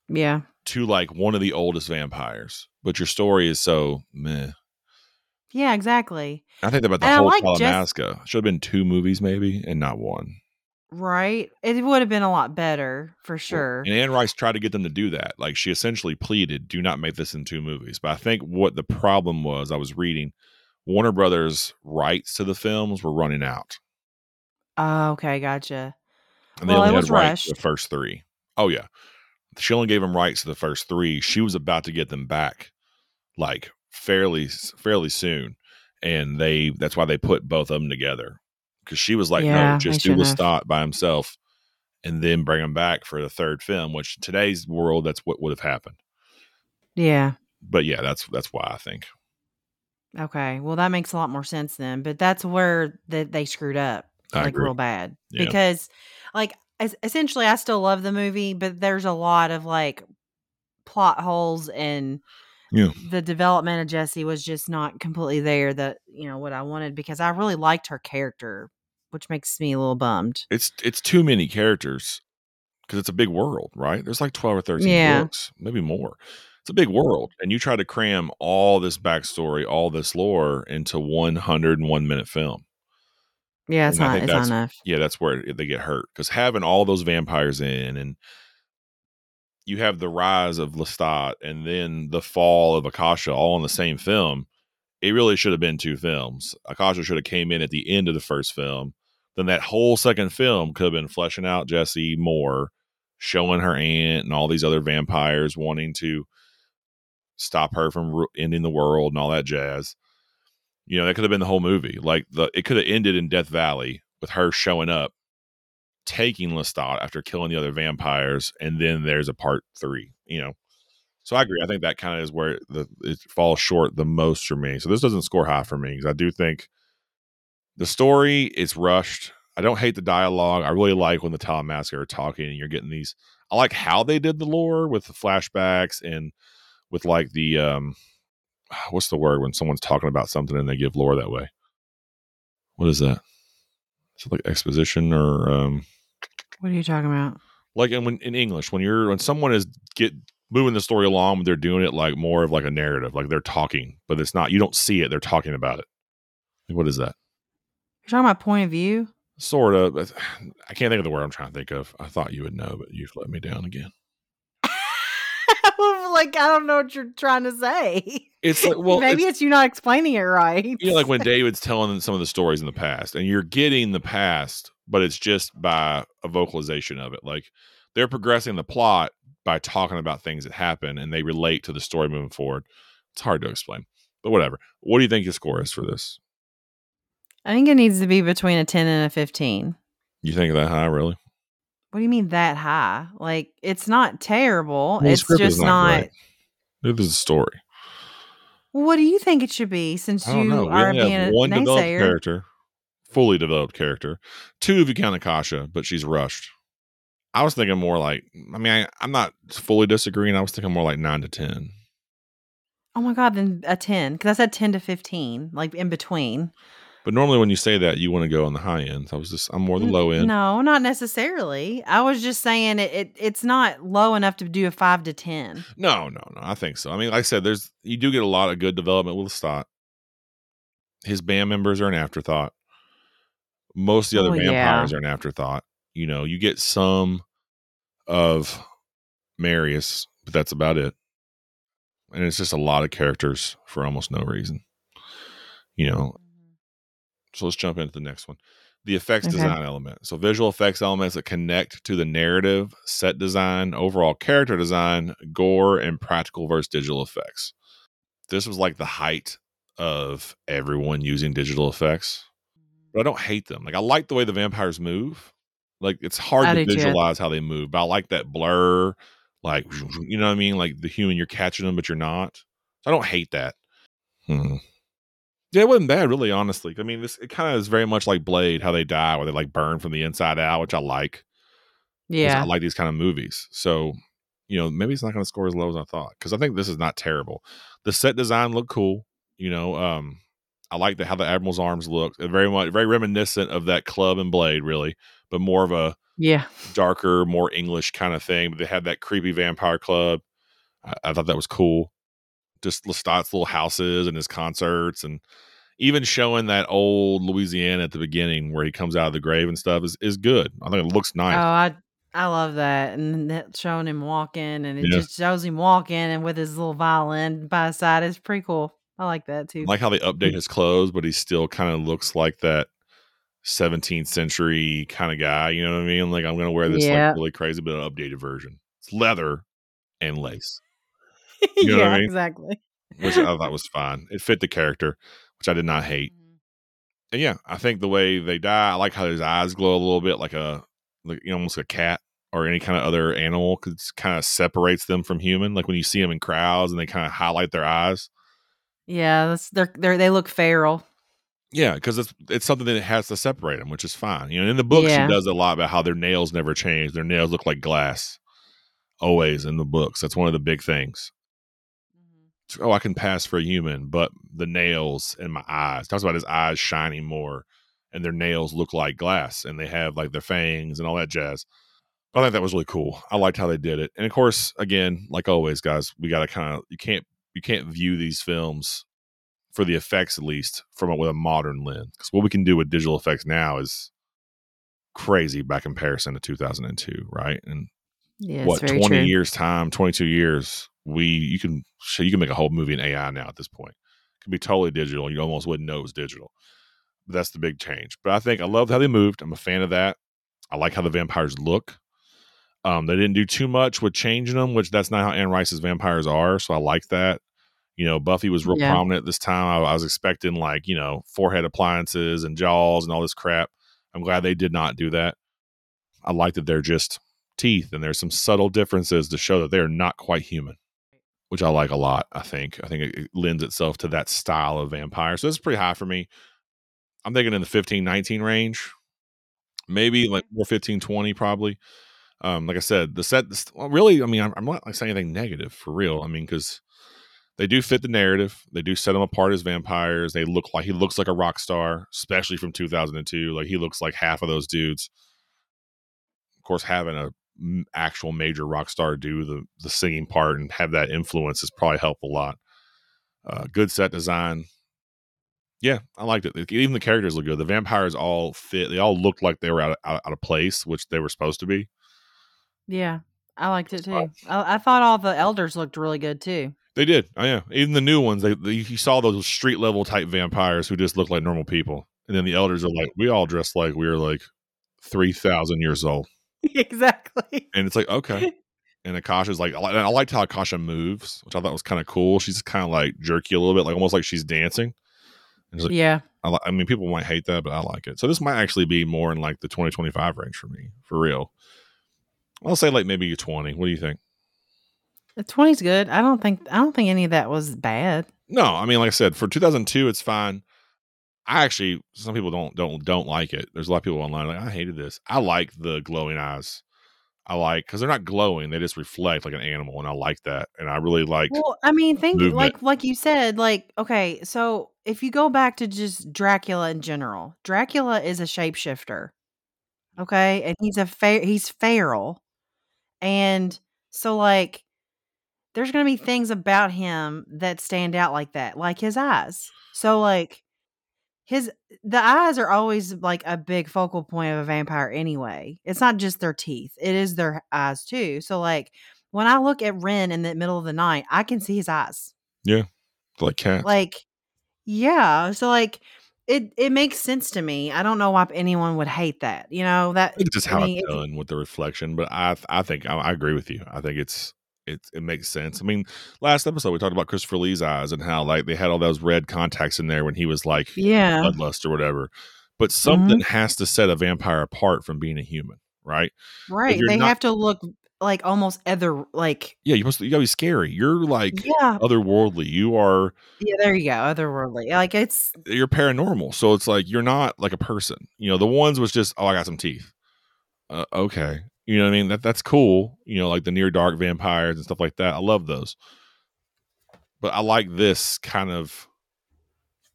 yeah. to like one of the oldest vampires, but your story is so meh. Yeah, exactly. I think about the And I whole like Jess- Talamasca. Should have been two movies maybe, and not one. Right. It would have been a lot better for sure. And Anne Rice tried to get them to do that. Like she essentially pleaded, "Do not make this in two movies." But I think what the problem was, I was reading, Warner Brothers' rights to the films were running out. Oh, okay, gotcha. And they Well, it only had rights the first three. Oh yeah, she only gave them rights to the first three. She was about to get them back, like fairly fairly soon, and they that's why they put both of them together because she was like, Yeah, no, just do shouldn't. Lestat by himself, and then bring him back for the third film. Which in today's world, that's what would have happened. Yeah. But yeah, that's that's why I think. Okay. Well, that makes a lot more sense then. But that's where that they screwed up I like agree. real bad Yeah. because like es- essentially I still love the movie, but there's a lot of like plot holes and Yeah. the development of Jesse was just not completely there that you know what I wanted because I really liked her character, which makes me a little bummed. It's it's too many characters because it's a big world, right? There's like twelve or thirteen Yeah. books, maybe more. It's a big world, and you try to cram all this backstory, all this lore into one hundred and one minute film. Yeah, it's And not it's not enough. Yeah, that's where they get hurt because having all those vampires in, and you have the rise of Lestat, and then the fall of Akasha, all in the same film. It really should have been two films. Akasha should have came in at the end of the first film. Then that whole second film could have been fleshing out Jesse more, showing her aunt and all these other vampires wanting to stop her from ending the world and all that jazz. You know, that could have been the whole movie. Like the it could have ended in Death Valley with her showing up, taking Lestat after killing the other vampires, and then there's a part three. You know, so I agree. I think that kind of is where the it falls short the most for me. So this doesn't score high for me because I do think the story is rushed. I don't hate the dialogue. I really like when the Talamasca are talking and you're getting these. I like how they did the lore with the flashbacks and with like the um, what's the word when someone's talking about something and they give lore that way? What is that? Is it like exposition or um, What are you talking about? like in when in English when you're when someone is get moving the story along, they're doing it like more of like a narrative, like they're talking, but it's not. You don't see it; they're talking about it. Like, what is that? You're talking about point of view? Sort of. but I can't think of the word I'm trying to think of. I thought you would know, but you've let me down again. like I don't know what you're trying to say. It's like well, maybe it's, it's, you not explaining it right. you know, like when David's telling some of the stories in the past, and you're getting the past, but it's just by a vocalization of it. Like they're progressing the plot, by talking about things that happen and they relate to the story moving forward. It's hard to explain, but whatever. What do you think your score is for this? I think it needs to be between a 10 and a 15. You think that high, really? What do you mean that high? Like it's not terrible. Well, it's just not not. Neither is the story. What do you think it should be since you know. Are being a one developed character, fully developed character. Two if you count Akasha, but she's rushed. I was thinking more like, I mean, I, I'm not fully disagreeing. I was thinking more like nine to 10. Oh my god, then a 10 because I said 10 to 15, like in between. But normally when you say that, you want to go on the high end. I was just, I'm more the low end. No, not necessarily. I was just saying it, it it's not low enough to do a 5 to 10. No, no, no. I think so. I mean, like I said, there's you do get a lot of good development with Stott. His band members are an afterthought. Most of the other Oh, yeah. vampires are an afterthought. You know, you get some of Marius, but that's about it. And it's just a lot of characters for almost no reason. You know, so let's jump into the next one. The effects Okay. design element. So visual effects elements that connect to the narrative, set design, overall character design, gore, and practical versus digital effects. This was like the height of everyone using digital effects. But I don't hate them. Like I like the way the vampires move. Like it's hard I to too. visualize how they move, but I like that blur. Like you know what I mean? Like the human, you're catching them, but you're not. I don't hate that. Hmm. Yeah, it wasn't bad, really. Honestly, I mean, this it kind of is very much like Blade, how they die, where they like burn from the inside out, which I like. Yeah. I like these kind of movies. So, you know, maybe it's not going to score as low as I thought because I think this is not terrible. The set design looked cool. You know, um, I like the, how the Admiral's arms looked. Very much very reminiscent of that club and Blade, really, but more of a yeah. darker, more English kind of thing. But they had that creepy vampire club. I, I thought that was cool. Just Lestat's little houses and his concerts, and even showing that old Louisiana at the beginning where he comes out of the grave and stuff is is good. I think it looks oh, nice. Oh. I I love that. And that showing him walking and it Yeah. just shows him walking and with his little violin by his side. is pretty cool. I like that too. I like how they update mm. his clothes, but he still kind of looks like that 17th century kind of guy. You know what I mean? Like I'm gonna wear this Yeah. like really crazy but an updated version. It's leather and lace, you know what I yeah, mean? exactly. which I thought was fine. It fit the character, which I did not hate. Mm-hmm. And yeah, I think the way they die, I like how his eyes glow a little bit like a like you know, almost a cat or any kind of other animal because kind of separates them from human. Like when you see them in crowds and they kind of highlight their eyes. Yeah, that's they're, they're they look feral. Yeah, because it's it's something that has to separate them, which is fine. You know, in the book Yeah. she does a lot about how their nails never change. Their nails look like glass, always in the books. That's one of the big things. Oh, I can pass for a human, but the nails in my eyes talks about his eyes shining more, and their nails look like glass, and they have like their fangs and all that jazz. I think that was really cool. I liked how they did it, and of course, again, like always, guys, we got to kind of you can't you can't view these films for the effects at least from a, with a modern lens because what we can do with digital effects now is crazy by comparison to 2002, right? And Yeah, what 20 true. years time 22 years we you can you can make a whole movie in ai now at this point. It can be totally digital you almost wouldn't know it was digital. But that's the big change. But i think i love how they moved i'm a fan of that. I like how the vampires look. Um they didn't do too much with changing them which that's not how anne rice's vampires are so i like that. You know buffy was real Yeah. prominent this time I, I was expecting like you know forehead appliances and jaws and all this crap. I'm glad they did not do that. I like that they're just teeth and there's some subtle differences to show that they're not quite human which i like a lot i think. I think it, lends itself to that style of vampire. So it's pretty high for me. I'm thinking in the 15 19 range. Maybe like more 15 20 probably. Um like i said the set well, really i mean i'm, I'm not like saying anything negative for real. I mean because they do fit the narrative. They do set them apart as vampires. They look like he looks like a rock star especially from 2002 like he looks like half of those dudes. Of course having a actual major rock star do the the singing part and have that influence has probably helped a lot. Uh, good set design. Yeah i liked it. Even the characters look good. The vampires all fit they all looked like they were out of, out, out of place which they were supposed to be. Yeah, I liked it too. I, I thought all the elders looked really good too. they did. Oh yeah. Even the new ones they, they you saw those street level type vampires who just look like normal people. And then the elders are like we all dress like we are like 3000 years old exactly. and it's like okay And Akasha's like, I li- I liked how Akasha moves, which I thought was kind of cool. She's kind of like jerky a little bit, like almost like she's dancing. And like, Yeah. I, li- I mean, people might hate that, but I like it. So this might actually be more in like the 2025 range for me, for real. I'll say like maybe a 20. What do you think? The 20's good. I don't think I don't think any of that was bad. No, I mean, like I said, for 2002, it's fine. I actually, some people don't don't don't like it. There's a lot of people online like I hated this. I like the glowing eyes. I like because they're not glowing; they just reflect like an animal, and I like that. And I really like. Well, I mean, think movement. like like you said, like okay, so if you go back to just Dracula in general, Dracula is a shapeshifter. Okay, and he's a fa- he's feral. And so like there's going to be things about him that stand out like that, like his eyes. So like his the eyes are always like a big focal point of a vampire anyway. It's not just their teeth. It is their eyes too. So like when I look at Ren in the middle of the night, I can see his eyes. Yeah, like cats. Like yeah, so like it it makes sense to me. I don't know why anyone would hate that. You know, that I it's just I how mean, it's it- done with the reflection, but I I think I, I agree with you. I think it's it it makes sense. I mean, last episode we talked about Christopher Lee's eyes and how like they had all those red contacts in there when he was like yeah. bloodlust or whatever. But something has to set a vampire apart from being a human, right? Right. They not- have to look like almost other like Yeah, you must you gotta be scary. You're like yeah. otherworldly. You are Yeah, there you go. Otherworldly. Like it's you're paranormal. So it's like you're not like a person. You know, the ones was just, oh, I got some teeth. Uh, okay. You know what I mean? That that's cool. You know, like the near dark vampires and stuff like that. I love those. But I like this kind of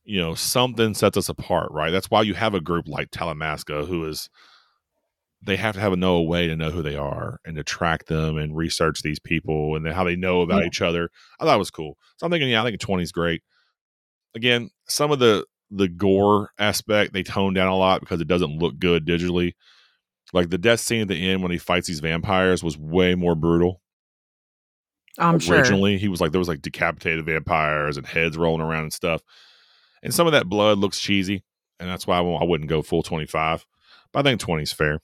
you know, something sets us apart, right? That's why you have a group like Talamasca who is they have to have a know a way to know who they are and to track them and research these people and then how they know about Yeah. each other. I thought it was cool. So I'm thinking, yeah, I think 20 is great. Again, some of the the gore aspect they toned down a lot because it doesn't look good digitally. Like the death scene at the end when he fights these vampires was way more brutal. I'm sure. Originally, he was like there was like decapitated vampires and heads rolling around and stuff. And some of that blood looks cheesy, and that's why I, won't- I wouldn't go full 25. But I think 20 is fair.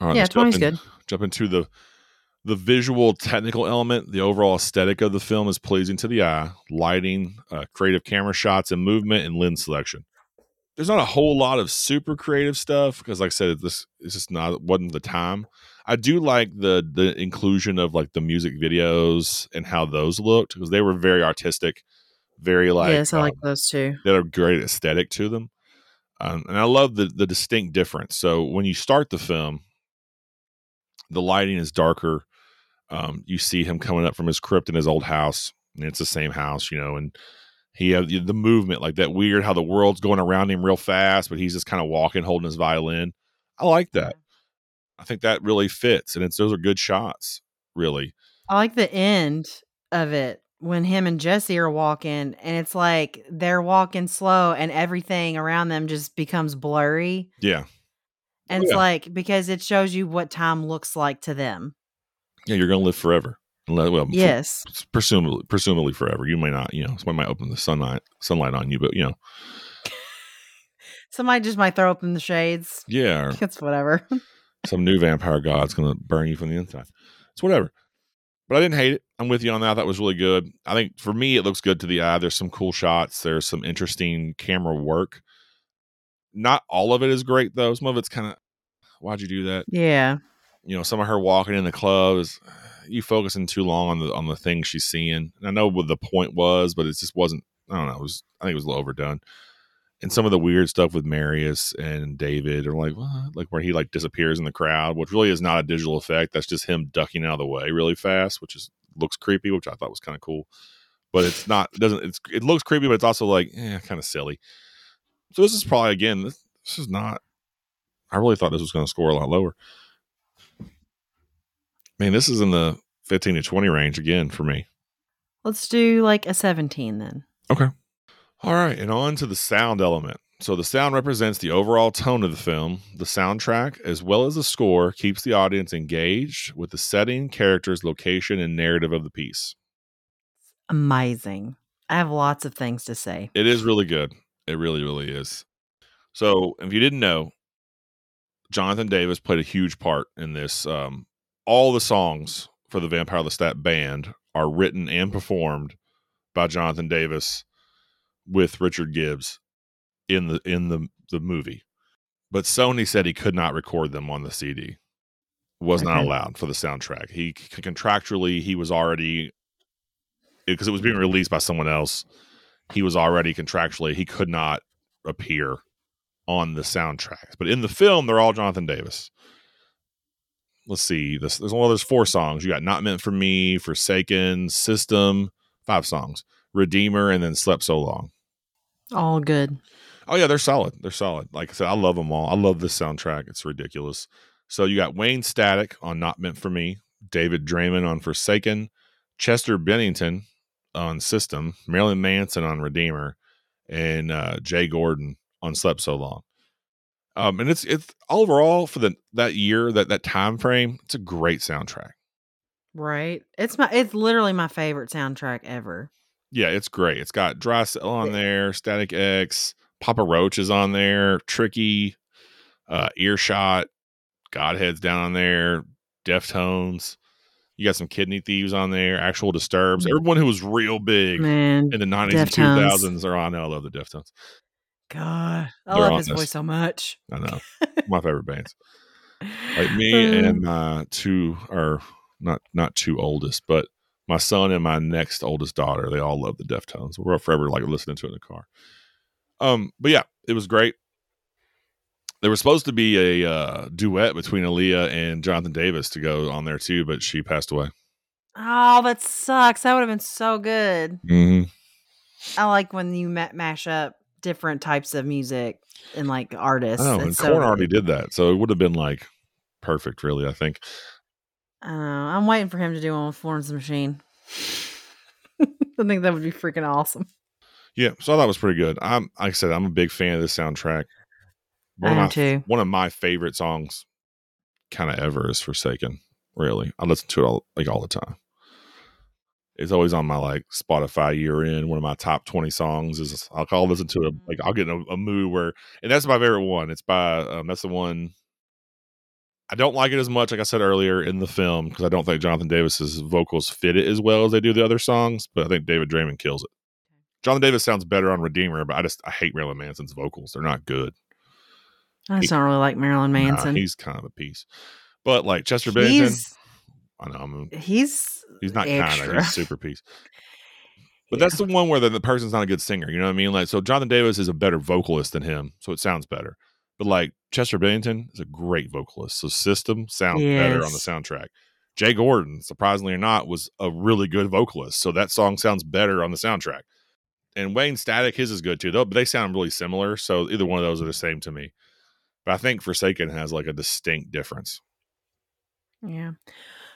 All right, Yeah, let's jump 20's in- good. Jump into the the visual technical element. The overall aesthetic of the film is pleasing to the eye. Lighting, uh, creative camera shots and movement, and lens selection. There's not a whole lot of super creative stuff because, like I said, this is just not wasn't the time. I do like the the inclusion of like the music videos and how those looked because they were very artistic, very like yes, I like um, those too. that are great aesthetic to them. Um, and I love the the distinct difference. So when you start the film, the lighting is darker. Um, you see him coming up from his crypt in his old house, and it's the same house, you know, and he have the the movement like that weird how the world's going around him real fast, but he's just kind of walking, holding his violin. I like that. I think that really fits, and it's those are good shots, really. I like the end of it when him and Jesse are walking and it's like they're walking slow and everything around them just becomes blurry. Yeah, And Oh, it's like because it shows you what time looks like to them. yeah, you're gonna live forever. Well, for- Yes. presumably presumably forever. You may not, you know, somebody might open the sunlight sunlight on you, but you know, Somebody just might throw open the shades. yeah, It's whatever. some new vampire god's gonna burn you from the inside. It's whatever. But I didn't hate it. I'm with you on that. That was really good. I think for me, it looks good to the eye. There's some cool shots. There's some interesting camera work. Not all of it is great though. Some of it's kind of, why'd you do that? yeah. you know, some of her walking in the club is you focusing too long on the on the things she's seeing. And I know what the point was, but it just wasn't. I don't know. It was. I think it was a little overdone. And some of the weird stuff with Marius and David are like, what? like where he like disappears in the crowd, which really is not a digital effect. That's just him ducking out of the way really fast, which is looks creepy, which I thought was kind of cool. But it's not. It doesn't. It's it looks creepy, but it's also like, eh, kind of silly. So this is probably again. This, this is not. I really thought this was going to score a lot lower. Man, this is in the 15 to 20 range again for me. Let's do like a 17 then. Okay. All right, and on to the sound element. So the sound represents the overall tone of the film. The soundtrack, as well as the score, keeps the audience engaged with the setting, characters, location, and narrative of the piece. Amazing. I have lots of things to say. It is really good. It really, really is. So, if you didn't know, Jonathan Davis played a huge part in this um, all the songs for the Vampire Lestat band are written and performed by Jonathan Davis with Richard Gibbs in the in the the movie. But Sony said he could not record them on the CD. Was not allowed for the soundtrack. He contractually he was already because it was being released by someone else. He was already contractually he could not appear on the soundtracks. But in the film, they're all Jonathan Davis. Let's see. This there's well, there's four songs. You got Not Meant for Me, Forsaken, System, five songs, Redeemer, and then Slept So Long. All good. Oh yeah, they're solid. They're solid. Like I said, I love them all. I love this soundtrack. It's ridiculous. So you got Wayne Static on Not Meant for Me, David Draiman on Forsaken, Chester Bennington on System, Marilyn Manson on Redeemer, and uh, Jay Gordon on Slept So Long. Um, and it's it's overall for the that year that that time frame. It's a great soundtrack. Right. It's my it's literally my favorite soundtrack ever. Yeah, it's great. It's got Dry Cell on there, Static X, Papa Roach is on there, Tricky, uh, Earshot, Godhead's down on there, Deftones. You got some Kidney Thieves on there, Actual Disturbs. Mm. Everyone who was real big Man. in the 90s and 2000s are on. I love the Deftones. God. I love on his voice so much. I know. My favorite bands. Like me Uh, and my two, are not not two oldest, but my son and my next oldest daughter, they all love the Deftones. We're forever like listening to it in the car. Um, but yeah, it was great. There was supposed to be a uh, duet between Aaliyah and Jonathan Davis to go on there too, but she passed away. Oh, that sucks. That would have been so good. Mm-hmm. I like when you ma- mash up different types of music and like artists. Oh, and so Korn already did that, so it would have been like perfect, really. I think. Uh, I'm waiting for him to do one with Florence Machine. I think that would be freaking awesome. Yeah, so I thought was pretty good. I'm, like I said, I'm a big fan of this soundtrack. One I am my too. one of my favorite songs, kind of ever, is "Forsaken." Really, I listen to it all like all the time. It's always on my like Spotify year end. One of my top twenty songs is I'll, I'll listen to it like I'll get in a, a mood where, and that's my favorite one. It's by um, that's the one. I don't like it as much, like I said earlier in the film, because I don't think Jonathan Davis's vocals fit it as well as they do the other songs. But I think David Draiman kills it. Jonathan Davis sounds better on Redeemer, but I just I hate Marilyn Manson's vocals. They're not good. I just don't really like Marilyn Nah, Manson. he's kind of a piece. But like Chester Bennington, he's I know I'm he's he's not kind of he's super piece. But Yeah. that's the one where the, the person's not a good singer. You know what I mean? Like so, Jonathan Davis is a better vocalist than him, so it sounds better. But like Chester Bennington is a great vocalist, so System sounds better on the soundtrack. Jay Gordon, surprisingly or not, was a really good vocalist, so that song sounds better on the soundtrack. And Wayne Static, his is good too, though. But they sound really similar, so either one of those are the same to me. But I think Forsaken has like a distinct difference. Yeah.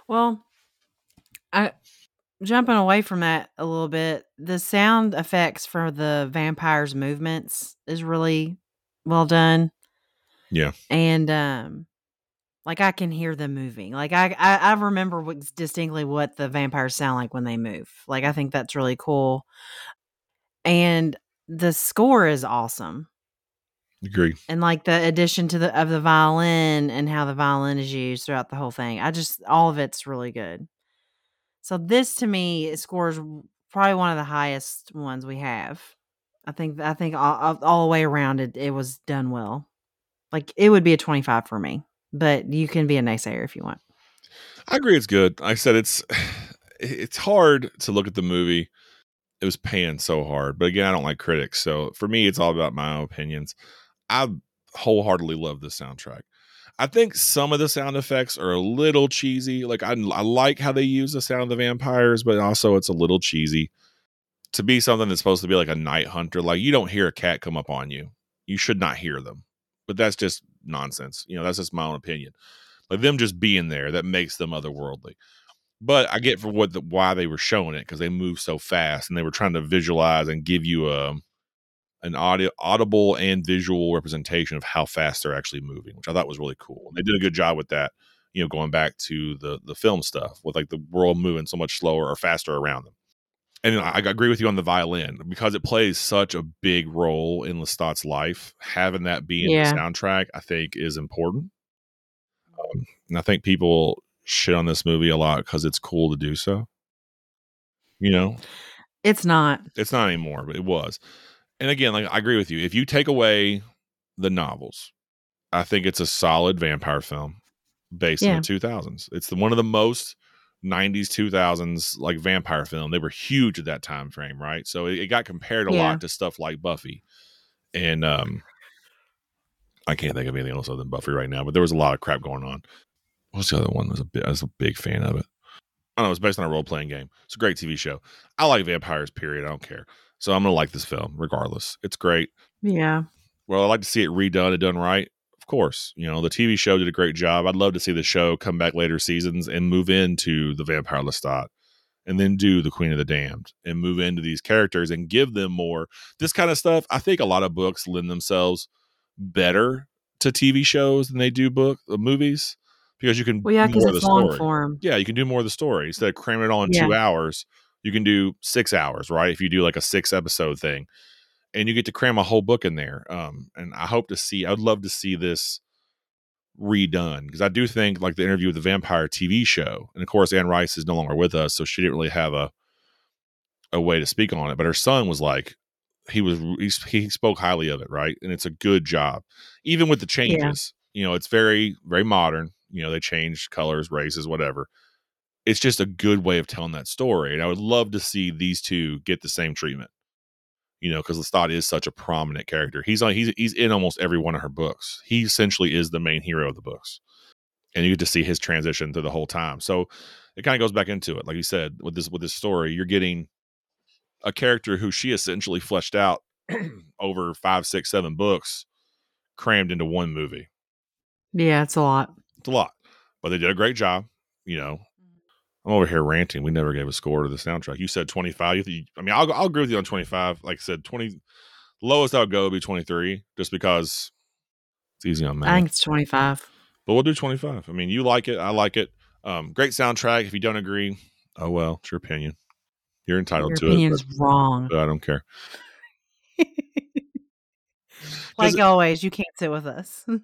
Well, I jumping away from that a little bit. The sound effects for the vampires' movements is really well done. Yeah. And um like I can hear them moving. Like I I, I remember what, distinctly what the vampires sound like when they move. Like I think that's really cool. And the score is awesome. Agree. and like the addition to the of the violin and how the violin is used throughout the whole thing. I just all of it's really good. So this to me scores probably one of the highest ones we have. I think I think all, all- the way around it it was done well. Like it would be a 25 for me, but you can be a naysayer if you want. I agree. It's good. I said it's it's hard to look at the movie. It was paying so hard, but again, I don't like critics, so for me, it's all about my own opinions. I wholeheartedly love this soundtrack. I think some of the sound effects are a little cheesy. Like I, I like how they use the sound of the vampires, but also it's a little cheesy to be something that's supposed to be like a night hunter. Like you don't hear a cat come up on you. You should not hear them. But that's just nonsense. You know, that's just my own opinion. Like them just being there that makes them otherworldly. But I get for what the, why they were showing it because they move so fast and they were trying to visualize and give you a an audio audible and visual representation of how fast they're actually moving, which I thought was really cool. They did a good job with that. You know, going back to the the film stuff with like the world moving so much slower or faster around them. And I, I agree with you on the violin because it plays such a big role in Lestat's life. Having that be in Yeah. the soundtrack, I think, is important. Um, and I think people shit on this movie a lot because it's cool to do so. You know, It's not. it's not anymore, but it was. And again, like I agree with you. If you take away the novels, I think it's a solid vampire film based in the 2000s. It's the, one of the most 90s 2000s like vampire film. They were huge at that time frame, right? So it, it got compared a Yeah. lot to stuff like Buffy. And um I can't think of anything else other than Buffy right now, but there was a lot of crap going on. What's the other one? I was a bit, I was a big fan of it. I don't know. It's based on a role playing game. It's a great TV show. I like vampires. Period. I don't care. So I'm gonna like this film regardless. It's great. Yeah. Well, I'd like to see it redone and done right. Of course, you know the TV show did a great job. I'd love to see the show come back later seasons and move into the Vampire Lestat, and then do the Queen of the Damned and move into these characters and give them more this kind of stuff. I think a lot of books lend themselves better to TV shows than they do book uh, movies because you can Well, yeah, because more of it's the long story. form. Yeah, you can do more of the story instead of cramming it all in Yeah. two hours. You can do six hours, right? If you do like a six episode thing, and you get to cram a whole book in there. Um, and I hope to see. I'd love to see this redone because I do think like the interview with the vampire TV show, and of course Anne Rice is no longer with us, so she didn't really have a a way to speak on it. But her son was like, he was he, he spoke highly of it, right? And it's a good job, even with the changes. You know, it's very very modern. You know, they changed colors, races, whatever. It's just a good way of telling that story, and I would love to see these two get the same treatment. You know, because Lestat is such a prominent character. He's on. He's he's in almost every one of her books. He essentially is the main hero of the books, and you get to see his transition through the whole time. So it kind of goes back into it, like you said, with this with this story, you're getting a character who she essentially fleshed out over five, six, seven books, crammed into one movie. Yeah, it's a lot. It's a lot, but they did a great job. You know, I'm over here ranting. We never gave a score to the soundtrack. You said 25. You I mean, I'll, I'll agree with you on 25. Like I said, 20 lowest I would go would be 23, just because it's easy on math. I think it's 25. But we'll do 25. I mean, you like it. I like it. Um, great soundtrack. If you don't agree, oh well, it's your opinion. You're entitled Your to opinion it. is wrong. But, but I don't care. like it- always, you can't sit with us.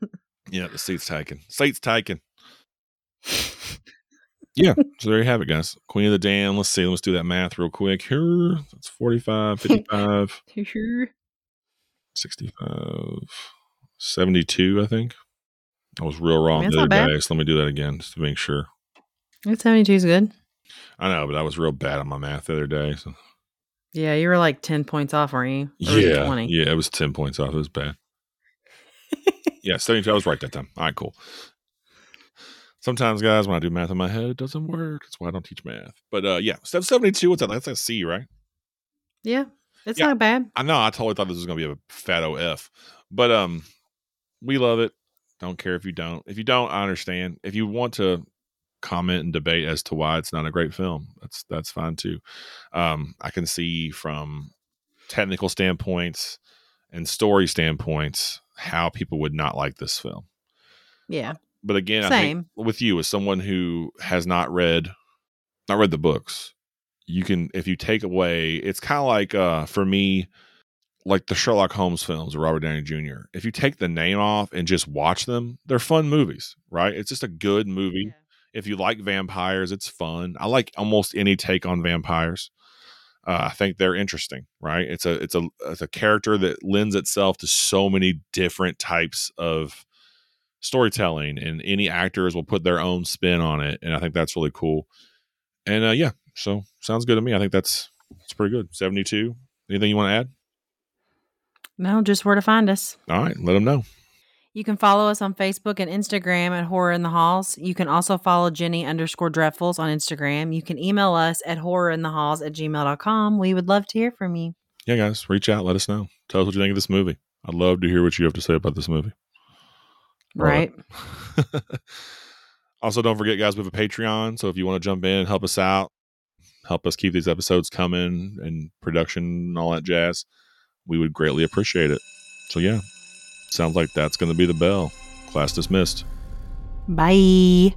Yeah, the seat's taken. Seat's taken. Yeah. So there you have it, guys. Queen of the Damned. Let's see. Let's do that math real quick. Here, that's 45, 55, 65, 72, I think. I was real wrong That's the other day. So let me do that again just to make sure. It's 72 is good. I know, but I was real bad on my math the other day. So Yeah, you were like 10 points off, weren't you? Or yeah, 20. yeah, it was 10 points off. It was bad. yeah, 72. I was right that time. All right, cool. Sometimes, guys, when I do math in my head, it doesn't work. That's why I don't teach math. But uh yeah, step 72, what's that? That's a C, right? Yeah, it's Yeah. not bad. I know I totally thought this was gonna be a fat OF. But um we love it. Don't care if you don't. If you don't, I understand. If you want to comment and debate as to why it's not a great film, that's that's fine too. Um I can see from technical standpoints and story standpoints how people would not like this film. Yeah. But again, I think Same. with you as someone who has not read not read the books you can if you take away it's kind of like uh for me like the sherlock holmes films of robert downey jr if you take the name off and just watch them they're fun movies right? It's just a good movie. If you like vampires it's fun. I like almost any take on vampires. Uh, i think they're interesting right? It's a it's a it's a character that lends itself to so many different types of storytelling and any actors will put their own spin on it and i think that's really cool and uh yeah so sounds good to me i think that's it's pretty good 72 anything you want to add No, just where to find us. all right let them know You can follow us on Facebook and Instagram at Horror in the Halls. You can also follow Jenny underscore Dreadfuls on Instagram. You can email us at horrorinthehalls at gmail.com. We would love to hear from you. yeah guys reach out let us know tell us what you think of this movie i'd love to hear what you have to say about this movie Right. also don't forget guys we have a patreon. So if you want to jump in and help us out help us keep these episodes coming and production and all that jazz we would greatly appreciate it. So yeah sounds like that's going to be the bell. Class dismissed. Bye.